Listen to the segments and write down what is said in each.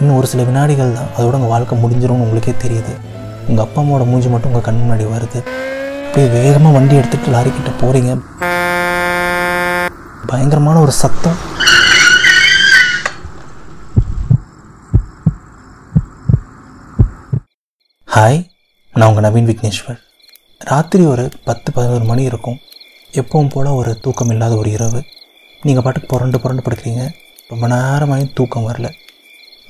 இன்னும் ஒரு சில வினாடிகள் தான். அதோட உங்கள் வாழ்க்கை முடிஞ்சிரும்னு உங்களுக்கே தெரியுது. உங்கள் அப்பா அம்மாவோட மூஞ்சி மட்டும் உங்கள் கண் முன்னாடி வருது. அப்படியே வேகமாக வண்டி எடுத்துகிட்டு லாரி போகிறீங்க பயங்கரமான ஒரு சத்தம். ஹாய் நான் உங்கள் நவீன் விக்னேஸ்வர். ராத்திரி ஒரு பத்து பதினோரு மணி இருக்கும். எப்பவும் போல் ஒரு தூக்கம் இல்லாத ஒரு இரவு. நீங்கள் பாட்டுக்கு புரண்டு புரண்டு படுக்கிறீங்க. ரொம்ப நேரமாயும் தூக்கம் வரல.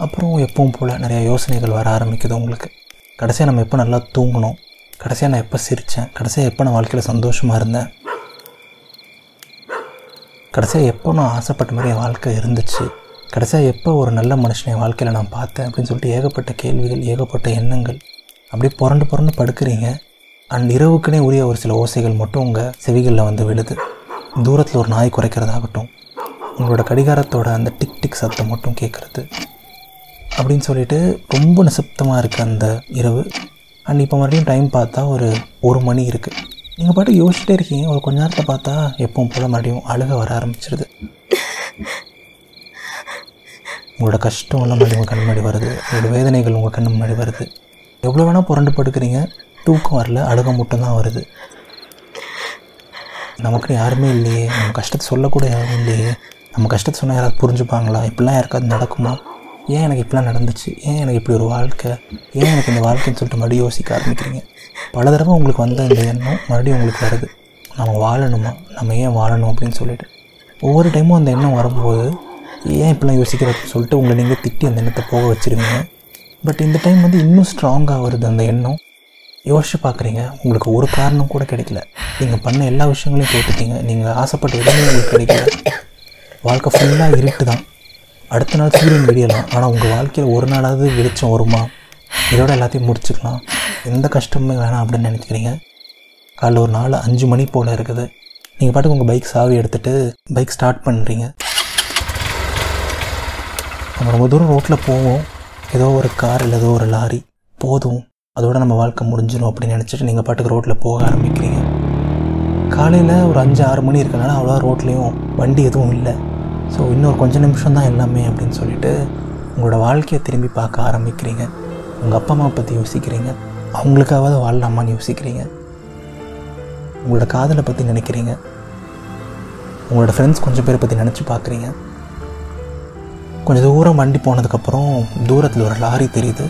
அப்புறம் எப்பவும் போல் நிறையா யோசனைகள் வர ஆரம்பிக்குது உங்களுக்கு. கடைசியாக நம்ம எப்போ நல்லா தூங்கணும்? கடைசியாக நான் எப்போ சிரித்தேன் கடைசியாக எப்போ நான் வாழ்க்கையில் சந்தோஷமாக இருந்தேன்? கடைசியாக எப்போ நான் ஆசைப்பட்ட மாதிரி என் வாழ்க்கை இருந்துச்சு? கடைசியாக எப்போ ஒரு நல்ல மனுஷனை என் வாழ்க்கையில் நான் பார்த்தேன்? அப்படின்னு சொல்லிட்டு ஏகப்பட்ட கேள்விகள் ஏகப்பட்ட எண்ணங்கள். அப்படியே புரண்டு புரண்டு படுக்கிறீங்க. அண்ட் இரவுக்குனே உரிய ஒரு சில ஓசைகள் மட்டும் உங்கள் செவிகளில் வந்து விழுது. தூரத்தில் ஒரு நாய் குறைக்கிறதாகட்டும் உங்களோட கடிகாரத்தோட அந்த டிக் டிக் சத்தம் மட்டும் கேட்குறது அப்படின்னு சொல்லிட்டு ரொம்ப நிசப்தமாக இருக்குது அந்த இரவு. அண்ட் இப்போ மறுபடியும் டைம் பார்த்தா ஒரு ஒரு மணி இருக்குது நீங்கள் பாட்டு யோசிச்சுட்டே இருக்கீங்க. ஒரு கொஞ்ச நேரத்தை பார்த்தா எப்பவும் போல் மறுபடியும் அழுக வர ஆரம்பிச்சிருது. உங்களோட கஷ்டம் எல்லாம் மறுபடியும் உங்கள் கண் முன்னாடி வருது. உங்களோட வேதனைகள் உங்கள் கண் முன்னாடி வருது. எவ்வளோ வேணால் புரண்டு படுக்கிறீங்க. தூக்கம் வரல. அழுக மட்டும்தான் வருது. நமக்கு யாருமே இல்லையே. நம்ம கஷ்டத்தை சொல்லக்கூட யாரும் இல்லையே. நம்ம கஷ்டத்தை சொன்னால் யாராவது புரிஞ்சுப்பாங்களா? இப்படிலாம் யாருக்காவது நடக்குமா? ஏன் எனக்கு இப்படிலாம் நடந்துச்சு? ஏன் எனக்கு இப்படி ஒரு வாழ்க்கை? ஏன் எனக்கு இந்த வாழ்க்கைன்னு சொல்லிட்டு மறுபடியும் யோசிக்க ஆரம்பிக்கிறீங்க? பல தடவை உங்களுக்கு வந்த இந்த எண்ணம் மறுபடியும் உங்களுக்கு வருது. நம்ம வாழணுமா? நம்ம ஏன் வாழணும் அப்படின்னு சொல்லிட்டு. ஒவ்வொரு டைமும் அந்த எண்ணம் வரும்போது ஏன் இப்படிலாம் யோசிக்கிறதுன்னு சொல்லிட்டு உங்களை நீங்கள் திட்டி அந்த எண்ணத்தை போக வச்சுருவீங்க. பட் இந்த டைம் வந்து இன்னும் ஸ்ட்ராங்காக வருது அந்த எண்ணம். யோசிச்சு பார்க்குறீங்க. உங்களுக்கு ஒரு காரணம் கூட கிடைக்கல. நீங்கள் பண்ண எல்லா விஷயங்களையும் கேட்டுட்டீங்க நீங்கள் ஆசைப்பட்ட எதுவுமே உங்களுக்கு கிடைக்கல. வாழ்க்கை ஃபுல்லாக இருட்டு தான் அடுத்த நாள் சூரியன் விடியலாம் ஆனால் உங்கள் வாழ்க்கையில் ஒரு நாளாவது வெளிச்சம் வருமா? இதோட எல்லாத்தையும் முடிச்சுக்கலாம். எந்த கஷ்டமும் வேணாம் அப்படின்னு நினைக்கிறீங்க? காலைல ஒரு நாலு அஞ்சு மணி போல் இருக்குது. நீங்கள் பாட்டுக்கு உங்கள் பைக் சாவி எடுத்துகிட்டு பைக் ஸ்டார்ட் பண்ணுறீங்க நம்ம ரொம்ப தூரம் ரோட்டில் போவோம். ஏதோ ஒரு கார் இல்லை ஏதோ ஒரு லாரி. போதும். அதோட நம்ம வாழ்க்கை முடிஞ்சிடும் அப்படின்னு நினச்சிட்டு நீங்கள் பாட்டுக்கு ரோட்டில் போக ஆரம்பிக்கிறீங்க. காலையில் ஒரு அஞ்சு ஆறு மணி இருக்கனால அவ்வளோ ரோட்லேயும் வண்டி எதுவும் இல்லை. ஸோ இன்னொரு கொஞ்சம் நிமிஷம் தான் எல்லாமே அப்படின்னு சொல்லிட்டு உங்களோட வாழ்க்கையை திரும்பி பார்க்க ஆரம்பிக்கிறீங்க. உங்கள் அப்பா அம்மா பற்றி யோசிக்கிறீங்க. அவங்களுக்காவது வாழலாமான்னு யோசிக்கிறீங்க. உங்களோட காதலை பற்றி நினைக்கிறீங்க. உங்களோட ஃப்ரெண்ட்ஸ் கொஞ்சம் பேரை பற்றி நினச்சி பார்க்குறீங்க. கொஞ்சம் தூரம் வண்டி போனதுக்கப்புறம் தூரத்தில் ஒரு லாரி தெரியுது.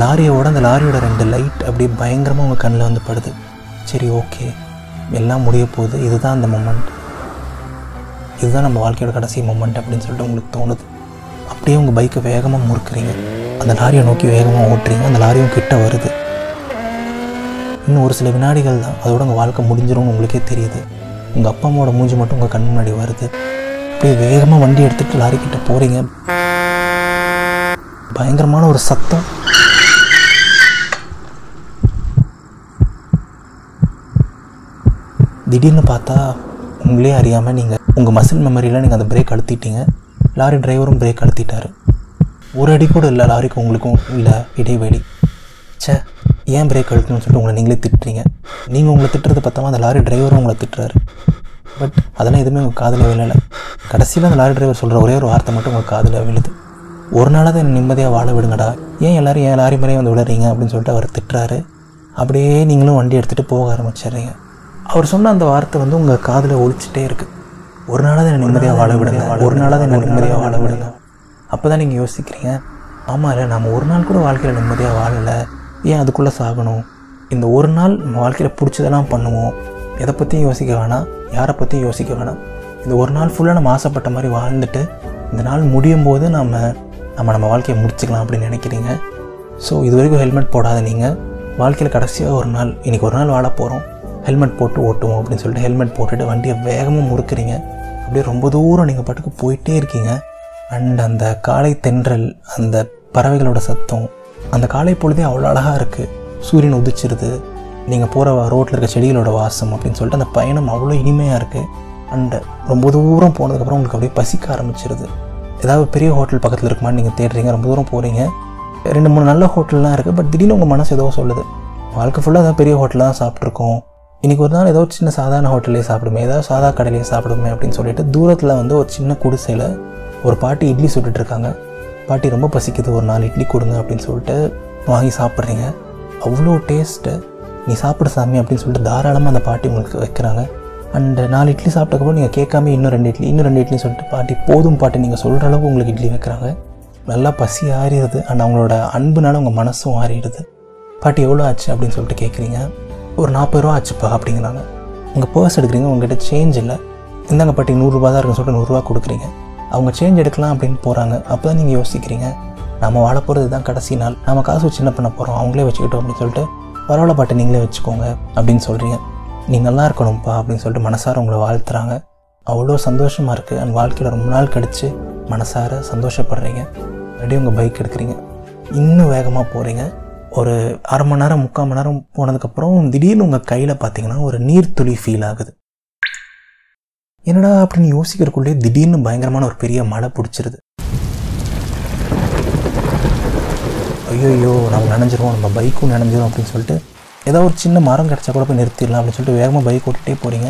லாரியோட அந்த லாரியோட ரெண்டு லைட் அப்படியே பயங்கரமாக உங்கள் கண்ணில் வந்து படுது. சரி ஓகே எல்லாம் முடிய போகுது. இதுதான் அந்த மொமெண்ட் இதுதான் நம்ம வாழ்க்கையோட கடைசி மொமெண்ட் அப்படின்னு சொல்லிட்டு உங்களுக்கு தோணுது. அப்படியே உங்கள் பைக்கை வேகமாக முறுக்குறீங்க. அந்த லாரியை நோக்கி வேகமாக ஓட்டுறீங்க. அந்த லாரியும் கிட்ட வருது. இன்னும் ஒரு சில வினாடிகள் தான். அதோட உங்கள் வாழ்க்கை முடிஞ்சிரும்னு உங்களுக்கே தெரியுது. உங்கள் அப்பா அம்மாவோட மூஞ்சி மட்டும் உங்கள் கண் முன்னாடி வருது. அப்படியே வேகமாக வண்டி எடுத்துகிட்டு லாரி கிட்ட போகிறீங்க பயங்கரமான ஒரு சத்தம். திடீர்னு பார்த்தா உங்களே அறியாமல் நீங்கள் உங்கள் மசில் மெமரியில் நீங்கள் அந்த பிரேக் அழுத்திட்டீங்க. லாரி டிரைவரும் பிரேக் அழுத்திட்டார். ஒரு அடி கூட இல்லை லாரிக்கு உங்களுக்கும் இல்லை இடைவெளி. ச்சே ஏன் பிரேக் அழுத்தணும்னு சொல்லிட்டு உங்களை நீங்களே திட்டுறீங்க. நீங்கள் உங்களை திட்டுறது பார்த்தாம அந்த லாரி டிரைவரும் உங்களை திட்டுறாரு. பட் அதெல்லாம் எதுவுமே உங்கள் காதில் விழலை. கடைசியில் அந்த லாரி டிரைவர் சொல்கிற ஒரே ஒரு வார்த்தை மட்டும் உங்கள் காதில் விழுது. ஒரு நாளாவது என்னை நிம்மதியாக வாழ விடுங்கடா. ஏன் எல்லோரும் ஏன் லாரி மேலேயே வந்து விழுறீங்க அப்படின்னு சொல்லிட்டு அவர் திட்டுறாரு. அப்படியே நீங்களும் வண்டி எடுத்துகிட்டு போக ஆரம்பிச்சிடுறீங்க. அவர் சொன்ன அந்த வார்த்தை வந்து உங்கள் காதில் ஒழிச்சிட்டே இருக்குது ஒரு நாளாவது என்னை நிம்மதியாக வாழ விடுங்க. ஒரு நாளாவது என்னை நிம்மதியாக வாழ விடுங்க. அப்போ தான் நீங்கள் யோசிக்கிறீங்க ஆமாம் இல்லை நம்ம ஒரு நாள் கூட வாழ்க்கையில் நிம்மதியாக வாழலை. ஏன் அதுக்குள்ளே சாகணும்? இந்த ஒரு நாள் நம்ம வாழ்க்கையில் பிடிச்சதெல்லாம் பண்ணுவோம். எதை பற்றியும் யோசிக்க வேணாம். யாரை பற்றியும் யோசிக்க வேணாம். இந்த ஒரு நாள் ஃபுல்லாக நம்ம ஆசைப்பட்ட மாதிரி வாழ்ந்துட்டு இந்த நாள் முடியும் போது நம்ம நம்ம நம்ம வாழ்க்கையை முடிச்சுக்கலாம் அப்படின்னு நினைக்கிறீங்க. ஸோ இது வரைக்கும் ஹெல்மெட் போடாத நீங்கள் வாழ்க்கையில் கடைசியாக ஒரு நாள் இன்றைக்கி ஒரு நாள் வாழ போகிறோம் ஹெல்மெட் போட்டு ஓட்டுவோம் அப்படின்னு சொல்லிட்டு ஹெல்மெட் போட்டுட்டு வண்டியை வேகமாக முறுக்குறீங்க. அப்படியே ரொம்ப தூரம் நீங்கள் பாட்டுக்கு போயிட்டே இருக்கீங்க. அண்ட் அந்த காலை தென்றல் அந்த பறவைகளோட சத்தம் அந்த காலை பொழுதே அவ்வளோ அழகாக இருக்குது சூரியன் உதிச்சிருது. நீங்கள் போகிற ரோட்டில் இருக்க செடிகளோட வாசம் அப்படின்னு சொல்லிட்டு அந்த பயணம் அவ்வளோ இனிமையாக இருக்குது அண்ட் ரொம்ப தூரம் போனதுக்கப்புறம் உங்களுக்கு அப்படியே பசிக்க ஆரம்பிச்சிருது. ஏதாவது பெரிய ஹோட்டல் பக்கத்தில் இருக்குமான்னு நீங்கள் தேடுறீங்க ரொம்ப தூரம் போகிறீங்க ரெண்டு மூணு நல்ல ஹோட்டல்லாம் இருக்குது பட் திடீர்னு உங்கள் மனசு ஏதோ சொல்லுது. வாழ்க்கை ஃபுல்லாக ஏதாவது பெரிய ஹோட்டலில் தான் சாப்பிட்ருக்கோம் இன்றைக்கி ஒரு நாள் ஏதோ ஒரு சின்ன சாதாரண ஹோட்டல்லே சாப்பிடுமே ஏதாவது சாதா கடையிலே சாப்பிடுமே அப்படின்னு சொல்லிட்டு தூரத்தில் வந்து ஒரு சின்ன குடிசையில் ஒரு பாட்டி இட்லி சுட்டுட்ருக்காங்க. பாட்டி ரொம்ப பசிக்குது ஒரு நாலு இட்லி கொடுங்க அப்படின்னு சொல்லிட்டு வாங்கி சாப்பிட்றீங்க. அவ்வளோ டேஸ்ட்டு நீ சாப்பிட சாமி அப்படின்னு சொல்லிட்டு தாராளமாக அந்த பாட்டி உங்களுக்கு வைக்கிறாங்க. அண்ட் நாலு இட்லி சாப்பிட்டக்கப்புறம் நீங்கள் கேட்காம இன்னும் ரெண்டு இட்லி இன்னும் ரெண்டு இட்லி சொல்லிட்டு பாட்டி போதும் பாட்டி நீங்கள் சொல்கிற அளவுக்கு உங்களுக்கு இட்லி வைக்கிறாங்க. நல்லா பசி ஆறிடுது அண்ட் அவங்களோட அன்புனால உங்கள் மனசும் ஆறிடுது. பாட்டி எவ்வளோ ஆச்சு அப்படின்னு சொல்லிட்டு கேட்குறீங்க. ஒரு நாற்பது ரூபா ஆச்சுப்பா அப்படிங்கிறாங்க. உங்கள் பர்ஸ் எடுக்கிறீங்க உங்ககிட்ட சேஞ்ச் இல்லை. இந்தாங்க பாட்டி நூறுரூபா தான் இருக்குன்னு சொல்லிட்டு நூறுரூவா கொடுக்குறீங்க. அவங்க சேஞ்ச் எடுக்கலாம் அப்படின்னு போகிறாங்க அப்போ தான் நீங்கள் யோசிக்கிறீங்க நம்ம வாழ போகிறது தான் கடைசி நாள். நம்ம காசு வச்சு என்ன பண்ண போகிறோம் அவங்களே வச்சுக்கிட்டோம் அப்படின்னு சொல்லிட்டு பரவாயில்ல பாட்டு நீங்களே வச்சுக்கோங்க அப்படின்னு சொல்கிறீங்க நீ நல்லா இருக்கணும்ப்பா அப்படின்னு சொல்லிட்டு மனசார உங்களை வாழ்த்துறாங்க. அவ்வளோ சந்தோஷமாக இருக்குது அண்ட் வாழ்க்கையில் ரொம்ப நாள் கழித்து மனசார சந்தோஷப்படுறீங்க. அப்படியே உங்கள் பைக் எடுக்கிறீங்க. இன்னும் வேகமாக போகிறீங்க ஒரு அரை மணி நேரம் முக்கால் மணி நேரம் போனதுக்கப்புறம் திடீர்னு உங்கள் கையில் பார்த்தீங்கன்னா ஒரு நீர்த்துளி ஃபீல் ஆகுது. என்னடா அப்படின்னு யோசிக்கிறதுக்குள்ளே திடீர்னு பயங்கரமான ஒரு பெரிய மழை பிடிச்சிருது. ஐயோ நம்ம நனைஞ்சிரும் நம்ம பைக்கும் நினைஞ்சிரும் அப்படின்னு சொல்லிட்டு ஏதோ ஒரு சின்ன மரம் கிடச்சா கூட போய் நிறுத்திடலாம் அப்படின்னு சொல்லிட்டு வேகமாக பைக் ஓட்டிகிட்டே போகிறீங்க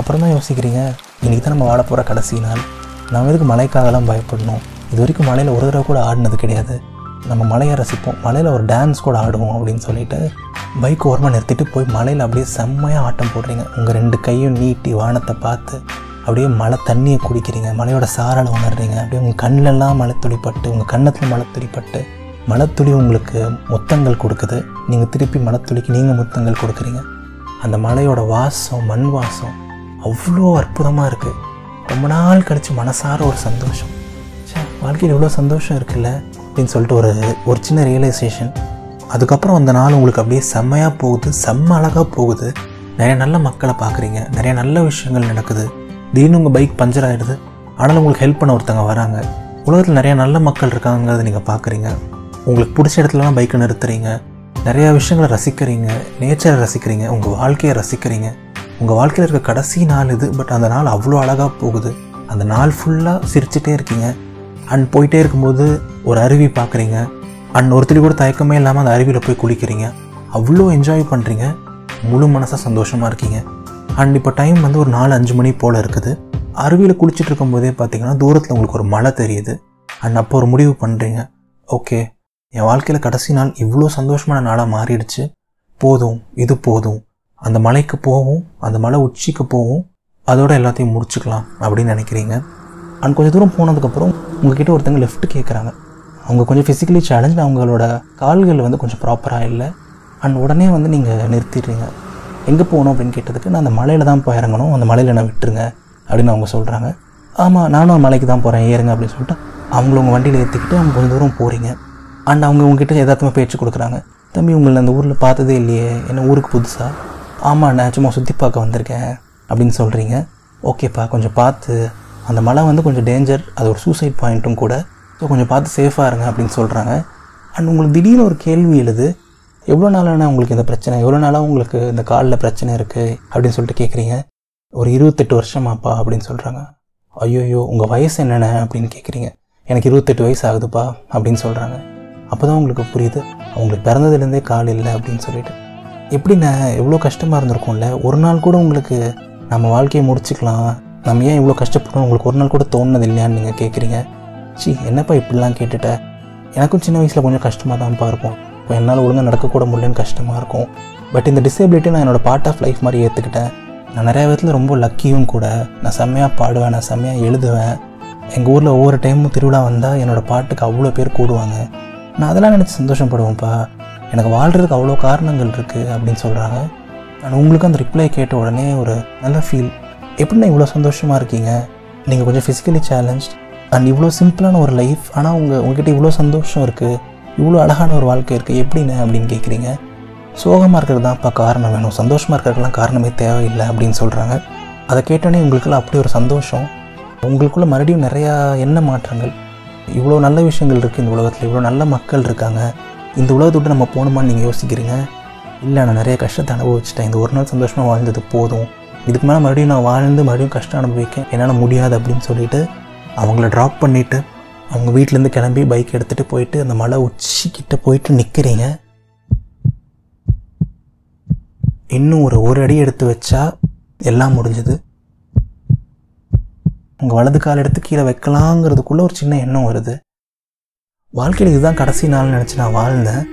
அப்புறம் தான் யோசிக்கிறீங்க இன்றைக்கி தான் நம்ம வாழ போகிற கடைசி நாள். நம்ம எதுக்கு மழைக்காகலாம் பயப்படணும்? இது வரைக்கும் மழையில் ஒரு தடவை கூட ஆடினது கிடையாது. நம்ம மலையை ரசிப்போம். மலையில் ஒரு டான்ஸ் கூட ஆடுவோம் அப்படின்னு சொல்லிட்டு பைக் ஓரமாக நிறுத்திட்டு போய் மலையில் அப்படியே செம்மையாக ஆட்டம் போடுறீங்க. உங்கள் ரெண்டு கையும் நீட்டி வானத்தை பார்த்து அப்படியே மழை தண்ணியை குடிக்கிறீங்க. மலையோட சாரலை உணர்றீங்க. அப்படியே உங்கள் கண்ணிலெல்லாம் மழை துளிப்பட்டு உங்கள் கண்ணத்தில் மழை துளிப்பட்டு மலைத்துளி உங்களுக்கு முத்தங்கள் கொடுக்குது. நீங்கள் திருப்பி மலத்துளிக்கு நீங்கள் முத்தங்கள் கொடுக்குறீங்க. அந்த மலையோட வாசம் மண் வாசம் அவ்வளோ அற்புதமாக இருக்குது ரொம்ப நாள் கழித்து மனசார ஒரு சந்தோஷம். சே வாழ்க்கையில் இவ்வளோ சந்தோஷம் இருக்குல்ல? அப்படின்னு சொல்லிட்டு ஒரு ஒரு சின்ன ரியலைசேஷன் அதுக்கப்புறம் அந்த நாள் உங்களுக்கு அப்படியே செம்மையாக போகுது செம்ம அழகாக போகுது. நிறைய நல்ல மக்களை பார்க்குறீங்க நிறைய நல்ல விஷயங்கள் நடக்குது. திடீர்னு உங்கள் பைக் பஞ்சர் ஆகிடுது ஆனால் உங்களுக்கு ஹெல்ப் பண்ண ஒருத்தங்க வராங்க. உலகத்தில் நிறைய நல்ல மக்கள் இருக்காங்கிறத நீங்கள் பார்க்குறீங்க. உங்களுக்கு பிடிச்ச இடத்துலலாம் பைக்கை நிறுத்துறீங்க. நிறையா விஷயங்களை ரசிக்கிறீங்க. நேச்சரை ரசிக்கிறீங்க. உங்கள் வாழ்க்கையை ரசிக்கிறீங்க. உங்கள் வாழ்க்கையில் இருக்க கடைசி நாள் இது. பட் அந்த நாள் அவ்வளோ அழகாக போகுது. அந்த நாள் ஃபுல்லாக சிரிச்சிட்டே இருக்கீங்க. அண்ட் போயிட்டே இருக்கும்போது ஒரு அருவி பார்க்குறீங்க. அண்ட் ஒருத்தடி கூட தயக்கமே இல்லாமல் அந்த அருவியில் போய் குளிக்கிறீங்க. அவ்வளோ என்ஜாய் பண்ணுறீங்க முழு மனசாக சந்தோஷமாக இருக்கீங்க. அண்ட் இப்போ டைம் வந்து ஒரு நாலு அஞ்சு மணி போல் இருக்குது. அருவியில் குளிச்சுட்டு இருக்கும்போதே பார்த்தீங்கன்னா தூரத்தில் உங்களுக்கு ஒரு மழை தெரியுது. அண்ட் அப்போ ஒரு முடிவு பண்ணுறீங்க ஓகே என் வாழ்க்கையில் கடைசி நாள் இவ்வளோ சந்தோஷமான நாளாக மாறிடுச்சு. போதும் இது போதும். அந்த மலைக்கு போகும் அந்த மலை உச்சிக்கு போகும். அதோட எல்லாத்தையும் முடிச்சுக்கலாம் அப்படின்னு நினைக்கிறீங்க. அண்ட் கொஞ்சம் தூரம் போனதுக்கப்புறம் உங்ககிட்ட ஒருத்தங்க லெஃப்ட் கேட்குறாங்க அவங்க கொஞ்சம் ஃபிசிக்கலி சேலஞ்ச் அவங்களோட கால்கள் வந்து கொஞ்சம் ப்ராப்பராக இல்லை. அண்ட் உடனே வந்து நீங்கள் நிறுத்திடுறீங்க. எங்கே போகணும் அப்படின்னு கேட்டதுக்கு நான் அந்த மலையில் தான் போய் இறங்கணும். அந்த மலையில் என்ன விட்டுருங்க. அப்படின்னு அவங்க சொல்கிறாங்க ஆமாம் நானும் அந்த மலைக்கு தான் போகிறேன் ஏறுங்க. அப்படின்னு சொல்லிட்டு அவங்கள உங்கள் வண்டியில் ஏற்றிக்கிட்டு அவங்க கொஞ்சம் தூரம் போகிறீங்க அண்ட் அவங்க உங்ககிட்ட எதார்த்தமாக பேச்சு கொடுக்குறாங்க. தம்பி உங்களை அந்த ஊரில் பார்த்ததே இல்லையே. என்ன ஊருக்கு புதுசாக ஆமாம் நான் சும்மா சுற்றி பார்க்க வந்திருக்கேன். அப்படின்னு சொல்கிறீங்க ஓகேப்பா கொஞ்சம் பார்த்து அந்த மலை வந்து கொஞ்சம் டேஞ்சர் அது ஒரு சூசைட் பாயிண்ட்டும் கூட. ஸோ கொஞ்சம் பார்த்து சேஃபாக இருங்க அப்படின்னு சொல்கிறாங்க அண்ட் உங்களுக்கு திடீர்னு ஒரு கேள்வி எழுது எவ்வளோ நாளான உங்களுக்கு இந்த பிரச்சனை? எவ்வளோ நாளாக உங்களுக்கு இந்த காலில் பிரச்சனை இருக்குது அப்படின்னு சொல்லிட்டு கேட்குறீங்க ஒரு இருபத்தெட்டு வருஷமாப்பா அப்படின்னு சொல்கிறாங்க ஐயோயோ உங்கள் வயசு என்னென்ன அப்படின்னு கேட்குறீங்க எனக்கு இருபத்தெட்டு வயசு ஆகுதுப்பா அப்படின்னு சொல்கிறாங்க அப்போ தான் உங்களுக்கு புரியுது அவங்களுக்கு பிறந்ததுலேருந்தே கால் இல்லை அப்படின்னு சொல்லிட்டு. எப்படிண்ணே? எவ்வளோ கஷ்டமாக இருந்திருக்கும்ல. ஒரு நாள் கூட உங்களுக்கு நம்ம வாழ்க்கையை முடிச்சுக்கலாம். நம்ம ஏன் இவ்வளோ கஷ்டப்படணும் உங்களுக்கு ஒரு நாள் கூட தோணுனது இல்லையான்னு நீங்கள் கேட்குறீங்க சி என்னப்பா இப்படிலாம் கேட்டுட்ட? எனக்கும் சின்ன வயசில் கொஞ்சம் கஷ்டமாக தான்ப்பா இருக்கும். இப்போ என்னால் ஒழுங்காக நடக்கக்கூட முடியலன்னு கஷ்டமாக இருக்கும். பட் இந்த டிசேபிலிட்டி நான் என்னோடய பார்ட் ஆஃப் லைஃப் மாதிரி ஏற்றுக்கிட்டேன் நான் நிறைய விதத்தில் ரொம்ப லக்கியும் கூட. நான் செம்மையாக பாடுவேன் நான் செம்மையாக எழுதுவேன். எங்கள் ஊரில் ஒவ்வொரு டைமும் திருவிழா வந்தால் என்னோடய பாட்டுக்கு அவ்வளோ பேர் கூடுவாங்க. நான் அதெல்லாம் நினச்சி சந்தோஷப்படுவேன்ப்பா. எனக்கு வாழ்கிறதுக்கு அவ்வளோ காரணங்கள் இருக்குது அப்படின்னு சொல்கிறாங்க நான் உங்களுக்கு அந்த ரிப்ளை கேட்ட உடனே ஒரு நல்ல ஃபீல் எப்படின்னா இவ்வளோ சந்தோஷமாக இருக்கீங்க? நீங்கள் கொஞ்சம் ஃபிசிக்கலி சேலஞ்ச் அண்ட் இவ்வளோ சிம்பிளான ஒரு லைஃப் ஆனால் உங்கள் உங்ககிட்ட இவ்வளோ சந்தோஷம் இருக்குது இவ்வளோ அழகான ஒரு வாழ்க்கை இருக்குது எப்படின்னு அப்படின்னு கேட்குறீங்க சோகமாக இருக்கிறது தான்ப்பா காரணம் வேணும். சந்தோஷமாக இருக்கிறதுலாம் காரணமே தேவையில்லை அப்படின்னு சொல்கிறாங்க அதை கேட்டோன்னே உங்களுக்குள்ள அப்படி ஒரு சந்தோஷம். உங்களுக்குள்ள மறுபடியும் நிறையா எண்ண மாற்றங்கள். இவ்வளோ நல்ல விஷயங்கள் இருக்குது இந்த உலகத்தில் இவ்வளோ நல்ல மக்கள் இருக்காங்க. இந்த உலகத்தை விட்டு நம்ம போகணுமான்னு நீங்கள் யோசிக்கிறீங்க? இல்லை நான் நிறைய கஷ்டத்தை அனுபவிச்சிட்டேன். இந்த ஒரு நாள் சந்தோஷமாக வாழ்ந்தது போதும். இதுக்கு மேலே மறுபடியும் நான் வாழ்ந்து மறுபடியும் கஷ்டம் அனுபவிக்க என்னால் முடியாது அப்படின்னு சொல்லிட்டு அவங்கள ட்ராப் பண்ணிவிட்டு அவங்க வீட்டிலேருந்து கிளம்பி பைக் எடுத்துகிட்டு போயிட்டு அந்த மலை உச்சிக்கிட்ட போயிட்டு நிற்கிறீங்க இன்னும் ஒரு ஒரு அடி எடுத்து வச்சா எல்லாம் முடிஞ்சது. உங்கள் வலது கால் எடுத்து கீழே வைக்கலாங்கிறதுக்குள்ளே ஒரு சின்ன எண்ணம் வருது. வாழ்க்கையில் இதுதான் கடைசி நாள் நினச்சி நான் வாழ்ந்தேன்.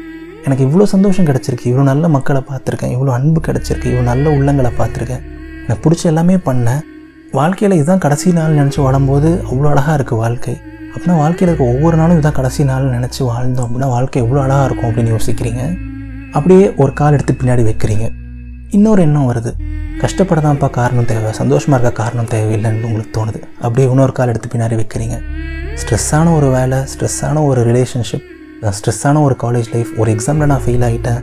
எனக்கு இவ்வளோ சந்தோஷம் கிடச்சிருக்கு. இவ்வளோ நல்ல மக்களை பார்த்துருக்கேன். இவ்வளோ அன்பு கிடச்சிருக்கு. இவ்வளோ நல்ல உள்ளங்களை பார்த்துருக்கேன். எனக்கு பிடிச்ச எல்லாமே பண்ணேன். வாழ்க்கையில் இதுதான் கடைசி நாள் நினச்சி வாழும்போது அவ்வளோ அழகாக இருக்குது வாழ்க்கை. அப்படின்னா வாழ்க்கையில் இருக்க ஒவ்வொரு நாளும் இதுதான் கடைசி நாள் நினச்சி வாழ்ந்தோம் அப்படின்னா வாழ்க்கை எவ்வளோ அழகாக இருக்கும் அப்படின்னு யோசிக்கிறீங்க. அப்படியே ஒரு கால் எடுத்து பின்னாடி வைக்கிறீங்க. இன்னொரு எண்ணம் வருது. கஷ்டப்படதான்ப்பா காரணம் தேவை. சந்தோஷமாக இருக்க காரணம் தேவையில்லைன்னு உங்களுக்கு தோணுது. அப்படியே இன்னொரு கால் எடுத்து பின்னாடி வைக்கிறீங்க. ஸ்ட்ரெஸ்ஸான ஒரு வேலை ஸ்ட்ரெஸ்ஸான ஒரு ரிலேஷன்ஷிப் ஸ்ட்ரெஸ்ஸான ஒரு காலேஜ் லைஃப் ஒரு எக்ஸாமில் நான் ஃபெயில் ஆகிட்டேன்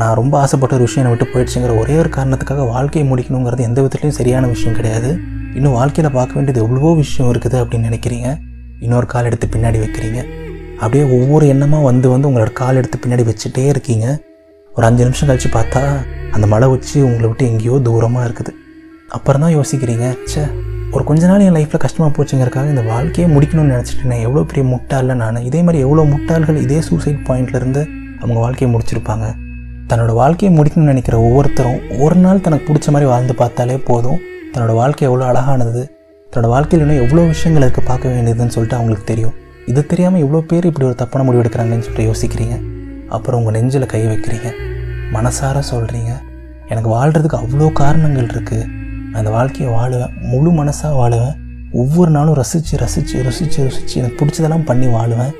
நான் ரொம்ப ஆசைப்பட்ட ஒரு விஷயம் என்னை விட்டு போயிடுச்சுங்கிற ஒரே ஒரு காரணத்துக்காக வாழ்க்கையை முடிக்கணுங்கிறது எந்த விதத்துலையும் சரியான விஷயம் கிடையாது. இன்னும் வாழ்க்கையில் பார்க்க வேண்டியது எவ்வளவோ விஷயம் இருக்குது அப்படின்னு நினைக்கிறீங்க. இன்னொரு கால் எடுத்து பின்னாடி வைக்கிறீங்க. அப்படியே ஒவ்வொரு எண்ணமாக வந்து வந்து உங்களோட கால் எடுத்து பின்னாடி வச்சுட்டே இருக்கீங்க. ஒரு அஞ்சு நிமிஷம் கழித்து பார்த்தா அந்த மலை வச்சு உங்களை விட்டு எங்கேயோ தூரமாக இருக்குது. அப்புறம் தான் யோசிக்கிறீங்க சே ஒரு கொஞ்ச நாள் என் லைஃப்பில் கஷ்டமாக போச்சுங்கிறக்காக இந்த வாழ்க்கையை முடிக்கணும்னு நினச்சிட்டேன் எவ்வளோ பெரிய முட்டாளில் நான்? இதே மாதிரி எவ்வளோ முட்டாள்கள் இதே சூசைட் பாயிண்ட்லேருந்து அவங்க வாழ்க்கையை முடிச்சிருப்பாங்க. தன்னோட வாழ்க்கையை முடிக்கணும்னு நினைக்கிற ஒவ்வொருத்தரும் ஒரு நாள் தனக்கு பிடிச்ச மாதிரி வாழ்ந்து பார்த்தாலே போதும். தன்னோட வாழ்க்கை எவ்வளோ அழகானது தன்னோட வாழ்க்கையில் இன்னும் எவ்வளோ விஷயங்கள் இருக்குது பார்க்க வேண்டியதுன்னு சொல்லிட்டு அவங்களுக்கு தெரியும். இது தெரியாமல் எவ்வளோ பேர் இப்படி ஒரு தப்பான முடிவு எடுக்கிறாங்கன்னு சொல்லிட்டு யோசிக்கிறீங்க. அப்புறம் உங்கள் நெஞ்சில் கை வைக்கிறீங்க. மனசார சொல்கிறீங்க எனக்கு வாழ்கிறதுக்கு அவ்வளோ காரணங்கள் இருக்குது நான் அந்த வாழ்க்கையை வாழுவேன். முழு மனசாக வாழுவேன். ஒவ்வொரு நாளும் ரசித்து ரசித்து ருசித்து ருசித்து எனக்கு பிடிச்சதெல்லாம் பண்ணி வாழுவேன்.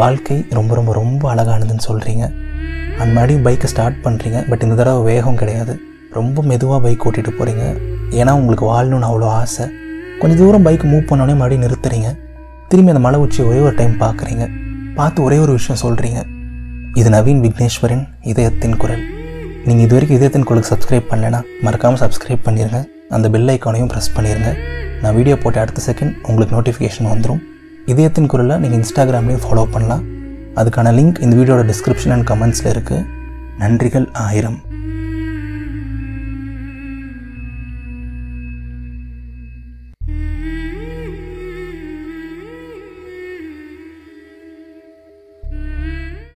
வாழ்க்கை ரொம்ப ரொம்ப ரொம்ப அழகானதுன்னு சொல்கிறீங்க அந்த மறுபடியும் பைக்கை ஸ்டார்ட் பண்ணுறீங்க பட் இந்த தடவை வேகம் கிடையாது. ரொம்ப மெதுவாக பைக் ஓட்டிகிட்டு போகிறீங்க ஏன்னா உங்களுக்கு வாழணும்னு அவ்வளோ ஆசை. கொஞ்சம் தூரம் பைக் மூவ் பண்ணோடனே மறுபடியும் நிறுத்துறீங்க. திரும்பி அந்த மலை உச்சி ஒரே ஒரு டைம் பார்க்குறீங்க. பார்த்து ஒரே ஒரு விஷயம் சொல்கிறீங்க இது நவீன் விக்னேஸ்வரன் இதயத்தின் குரல். நீங்கள் இது வரைக்கும் இதயத்தின் குரலுக்கு சப்ஸ்கிரைப் பண்ணலைன்னா மறக்காமல் சப்ஸ்கிரைப் பண்ணிடுங்க அந்த பெல் ஐக்கானையும் ப்ரெஸ் பண்ணிடுங்க நான் வீடியோ போட்ட அடுத்த செகண்ட் உங்களுக்கு நோட்டிஃபிகேஷன் வந்துடும் இதயத்தின் குரலை நீங்கள் இன்ஸ்டாகிராம்லேயும் ஃபாலோ பண்ணலாம். அதுக்கான லிங்க் இந்த வீடியோட டிஸ்கிரிப்ஷன் அண்ட் கமெண்ட்ஸில் இருக்குது நன்றிகள் ஆயிரம்.